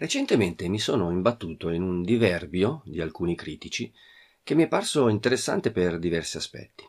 Recentemente mi sono imbattuto in un diverbio di alcuni critici che mi è parso interessante per diversi aspetti.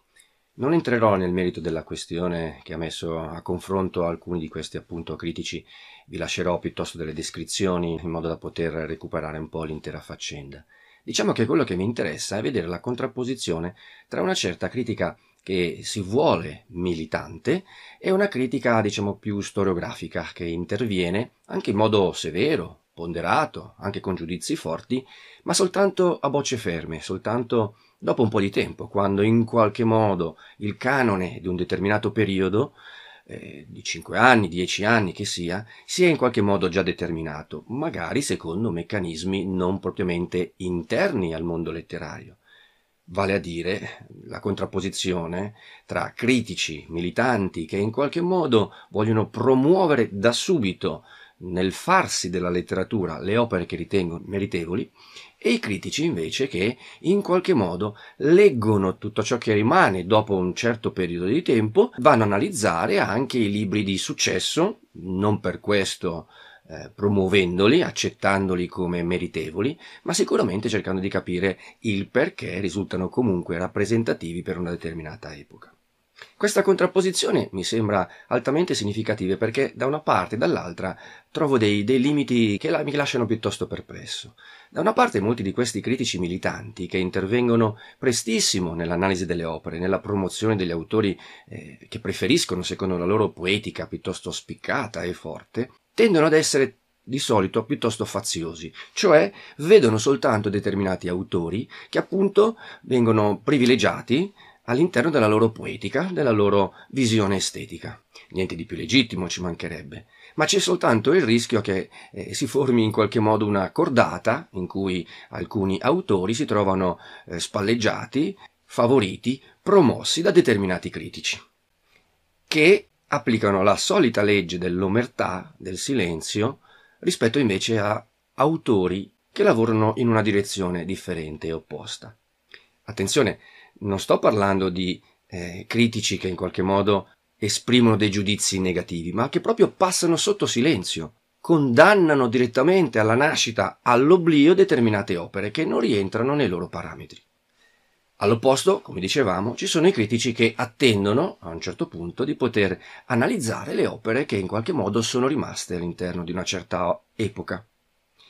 Non entrerò nel merito della questione che ha messo a confronto alcuni di questi appunto critici, vi lascerò piuttosto delle descrizioni in modo da poter recuperare un po' l'intera faccenda. Diciamo che quello che mi interessa è vedere la contrapposizione tra una certa critica che si vuole militante e una critica, diciamo, più storiografica che interviene anche in modo severo, ponderato, anche con giudizi forti, ma soltanto a bocce ferme, soltanto dopo un po' di tempo, quando in qualche modo il canone di un determinato periodo eh, di 5 anni, 10 anni che sia, sia in qualche modo già determinato, magari secondo meccanismi non propriamente interni al mondo letterario. Vale a dire la contrapposizione tra critici, militanti che in qualche modo vogliono promuovere da subito nel farsi della letteratura le opere che ritengono meritevoli e i critici invece che in qualche modo leggono tutto ciò che rimane dopo un certo periodo di tempo, vanno a analizzare anche i libri di successo, non per questo eh, promuovendoli, accettandoli come meritevoli, ma sicuramente cercando di capire il perché risultano comunque rappresentativi per una determinata epoca. Questa contrapposizione mi sembra altamente significativa perché da una parte e dall'altra trovo dei, dei limiti che la, mi lasciano piuttosto perplesso. Da una parte molti di questi critici militanti che intervengono prestissimo nell'analisi delle opere, nella promozione degli autori eh, che preferiscono secondo la loro poetica piuttosto spiccata e forte, tendono ad essere di solito piuttosto faziosi, cioè vedono soltanto determinati autori che appunto vengono privilegiati all'interno della loro poetica, della loro visione estetica. Niente di più legittimo ci mancherebbe, ma c'è soltanto il rischio che eh, si formi in qualche modo una cordata in cui alcuni autori si trovano eh, spalleggiati, favoriti, promossi da determinati critici, che applicano la solita legge dell'omertà, del silenzio, rispetto invece a autori che lavorano in una direzione differente e opposta. Attenzione, non sto parlando di eh, critici che in qualche modo esprimono dei giudizi negativi, ma che proprio passano sotto silenzio, condannano direttamente alla nascita, all'oblio determinate opere che non rientrano nei loro parametri. All'opposto, come dicevamo, ci sono i critici che attendono, a un certo punto, di poter analizzare le opere che in qualche modo sono rimaste all'interno di una certa epoca.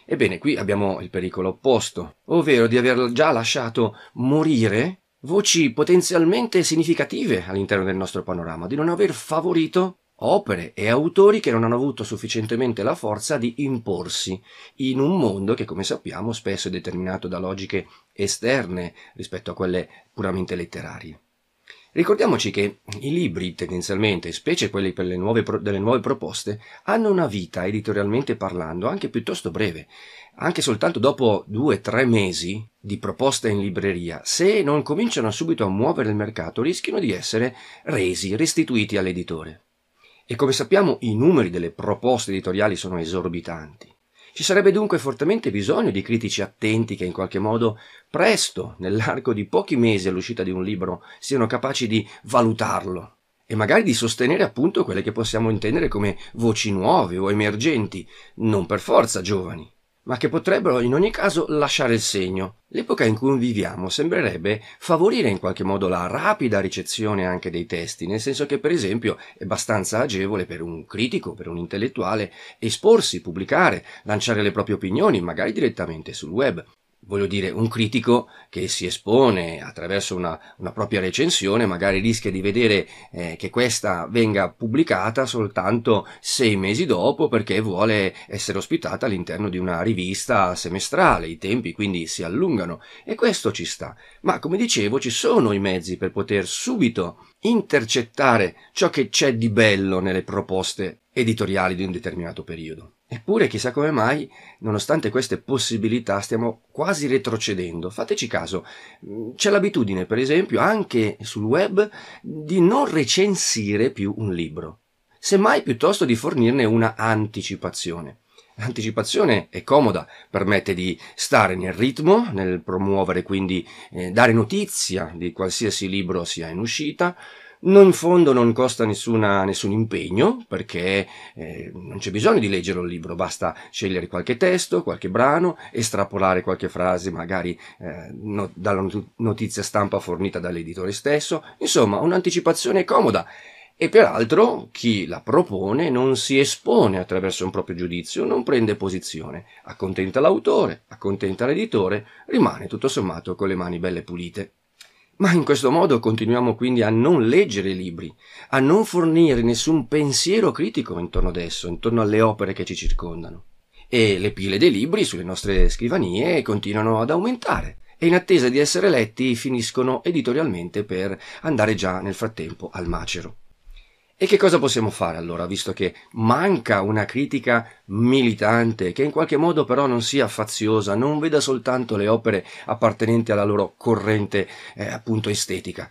Ebbene, qui abbiamo il pericolo opposto, ovvero di aver già lasciato morire voci potenzialmente significative all'interno del nostro panorama, di non aver favorito opere e autori che non hanno avuto sufficientemente la forza di imporsi in un mondo che, come sappiamo, spesso è determinato da logiche esterne rispetto a quelle puramente letterarie. Ricordiamoci che i libri, tendenzialmente, specie quelli per le nuove, delle nuove proposte, hanno una vita, editorialmente parlando, anche piuttosto breve. Anche soltanto dopo due o tre mesi di proposta in libreria, se non cominciano subito a muovere il mercato, rischiano di essere resi, restituiti all'editore. E come sappiamo i numeri delle proposte editoriali sono esorbitanti. Ci sarebbe dunque fortemente bisogno di critici attenti che in qualche modo presto, nell'arco di pochi mesi all'uscita di un libro, siano capaci di valutarlo e magari di sostenere appunto quelle che possiamo intendere come voci nuove o emergenti, non per forza giovani ma che potrebbero in ogni caso lasciare il segno. L'epoca in cui viviamo sembrerebbe favorire in qualche modo la rapida ricezione anche dei testi, nel senso che per esempio è abbastanza agevole per un critico, per un intellettuale, esporsi, pubblicare, lanciare le proprie opinioni, magari direttamente sul web, voglio dire, un critico che si espone attraverso una, una propria recensione magari rischia di vedere eh, che questa venga pubblicata soltanto sei mesi dopo perché vuole essere ospitata all'interno di una rivista semestrale, i tempi quindi si allungano e questo ci sta. Ma come dicevo ci sono i mezzi per poter subito intercettare ciò che c'è di bello nelle proposte editoriali di un determinato periodo. Eppure, chissà come mai, nonostante queste possibilità, stiamo quasi retrocedendo. Fateci caso, mm, c'è l'abitudine, per esempio, anche sul web, di non recensire più un libro, semmai piuttosto di fornirne una anticipazione. L'anticipazione è comoda, permette di stare nel ritmo, nel promuovere quindi eh, dare notizia di qualsiasi libro sia in uscita, non in fondo non costa nessuna, nessun impegno perché eh, non c'è bisogno di leggere un libro, basta scegliere qualche testo, qualche brano, estrapolare qualche frase magari eh, no, dalla notizia stampa fornita dall'editore stesso, insomma un'anticipazione comoda. E peraltro chi la propone non si espone attraverso un proprio giudizio, non prende posizione, accontenta l'autore, accontenta l'editore, rimane tutto sommato con le mani belle pulite. Ma in questo modo continuiamo quindi a non leggere libri, a non fornire nessun pensiero critico intorno ad esso, intorno alle opere che ci circondano. E le pile dei libri sulle nostre scrivanie continuano ad aumentare e in attesa di essere letti finiscono editorialmente per andare già nel frattempo al macero. E che cosa possiamo fare allora, visto che manca una critica militante, che in qualche modo però non sia faziosa, non veda soltanto le opere appartenenti alla loro corrente eh, appunto estetica,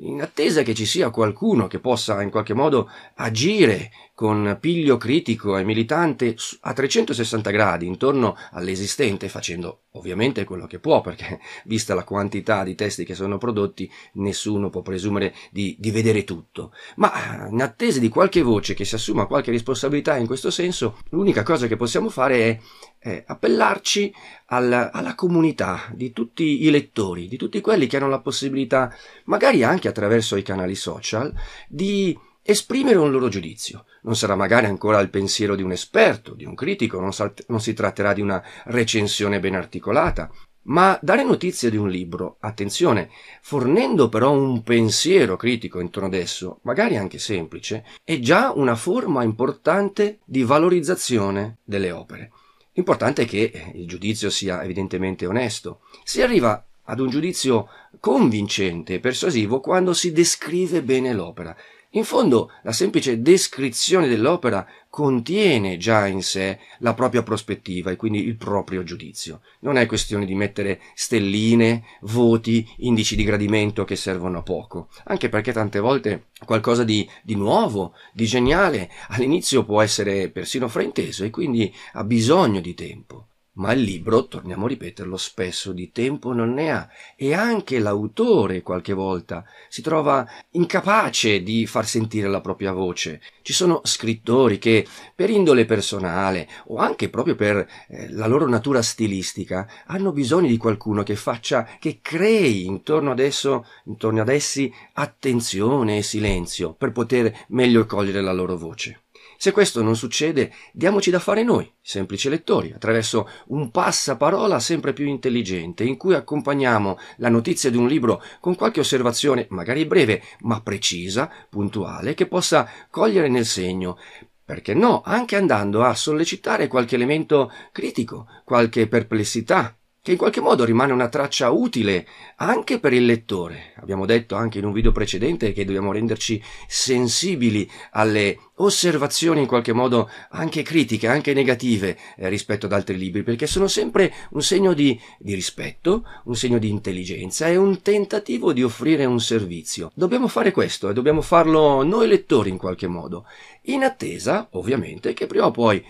in attesa che ci sia qualcuno che possa in qualche modo agire con piglio critico e militante a 360 gradi intorno all'esistente, facendo ovviamente quello che può, perché vista la quantità di testi che sono prodotti, nessuno può presumere di, di vedere tutto. Ma in attesa di qualche voce che si assuma qualche responsabilità in questo senso, l'unica cosa che possiamo fare è eh, appellarci alla, alla, comunità di tutti i lettori, di tutti quelli che hanno la possibilità, magari anche attraverso i canali social, di esprimere un loro giudizio. Non sarà magari ancora il pensiero di un esperto, di un critico, non, sal- non si tratterà di una recensione ben articolata, ma dare notizia di un libro, attenzione, fornendo però un pensiero critico intorno ad esso, magari anche semplice, è già una forma importante di valorizzazione delle opere. L'importante è che il giudizio sia evidentemente onesto. Si arriva ad un giudizio convincente e persuasivo quando si descrive bene l'opera. In fondo, la semplice descrizione dell'opera contiene già in sé la propria prospettiva e quindi il proprio giudizio. Non è questione di mettere stelline, voti, indici di gradimento che servono a poco, anche perché tante volte qualcosa di, di nuovo, di geniale, all'inizio può essere persino frainteso e quindi ha bisogno di tempo. Ma il libro, torniamo a ripeterlo, spesso di tempo non ne ha e anche l'autore qualche volta si trova incapace di far sentire la propria voce. Ci sono scrittori che per indole personale o anche proprio per eh, la loro natura stilistica hanno bisogno di qualcuno che faccia, che crei intorno ad esso, intorno ad essi attenzione e silenzio per poter meglio cogliere la loro voce. Se questo non succede, diamoci da fare noi, semplici lettori, attraverso un passaparola sempre più intelligente, in cui accompagniamo la notizia di un libro con qualche osservazione, magari breve, ma precisa, puntuale, che possa cogliere nel segno, perché no, anche andando a sollecitare qualche elemento critico, qualche perplessità, che in qualche modo rimane una traccia utile anche per il lettore. Abbiamo detto anche in un video precedente che dobbiamo renderci sensibili alle osservazioni in qualche modo anche critiche, anche negative eh, rispetto ad altri libri, perché sono sempre un segno di, di rispetto, un segno di intelligenza e un tentativo di offrire un servizio. Dobbiamo fare questo e dobbiamo farlo noi lettori in qualche modo, in attesa, ovviamente, che prima o poi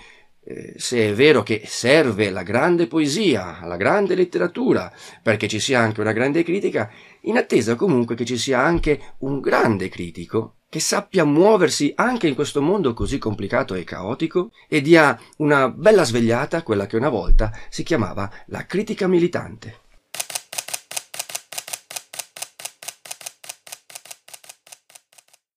eh, se è vero che serve la grande poesia, la grande letteratura, perché ci sia anche una grande critica, in attesa comunque che ci sia anche un grande critico che sappia muoversi anche in questo mondo così complicato e caotico e dia una bella svegliata a quella che una volta si chiamava la critica militante.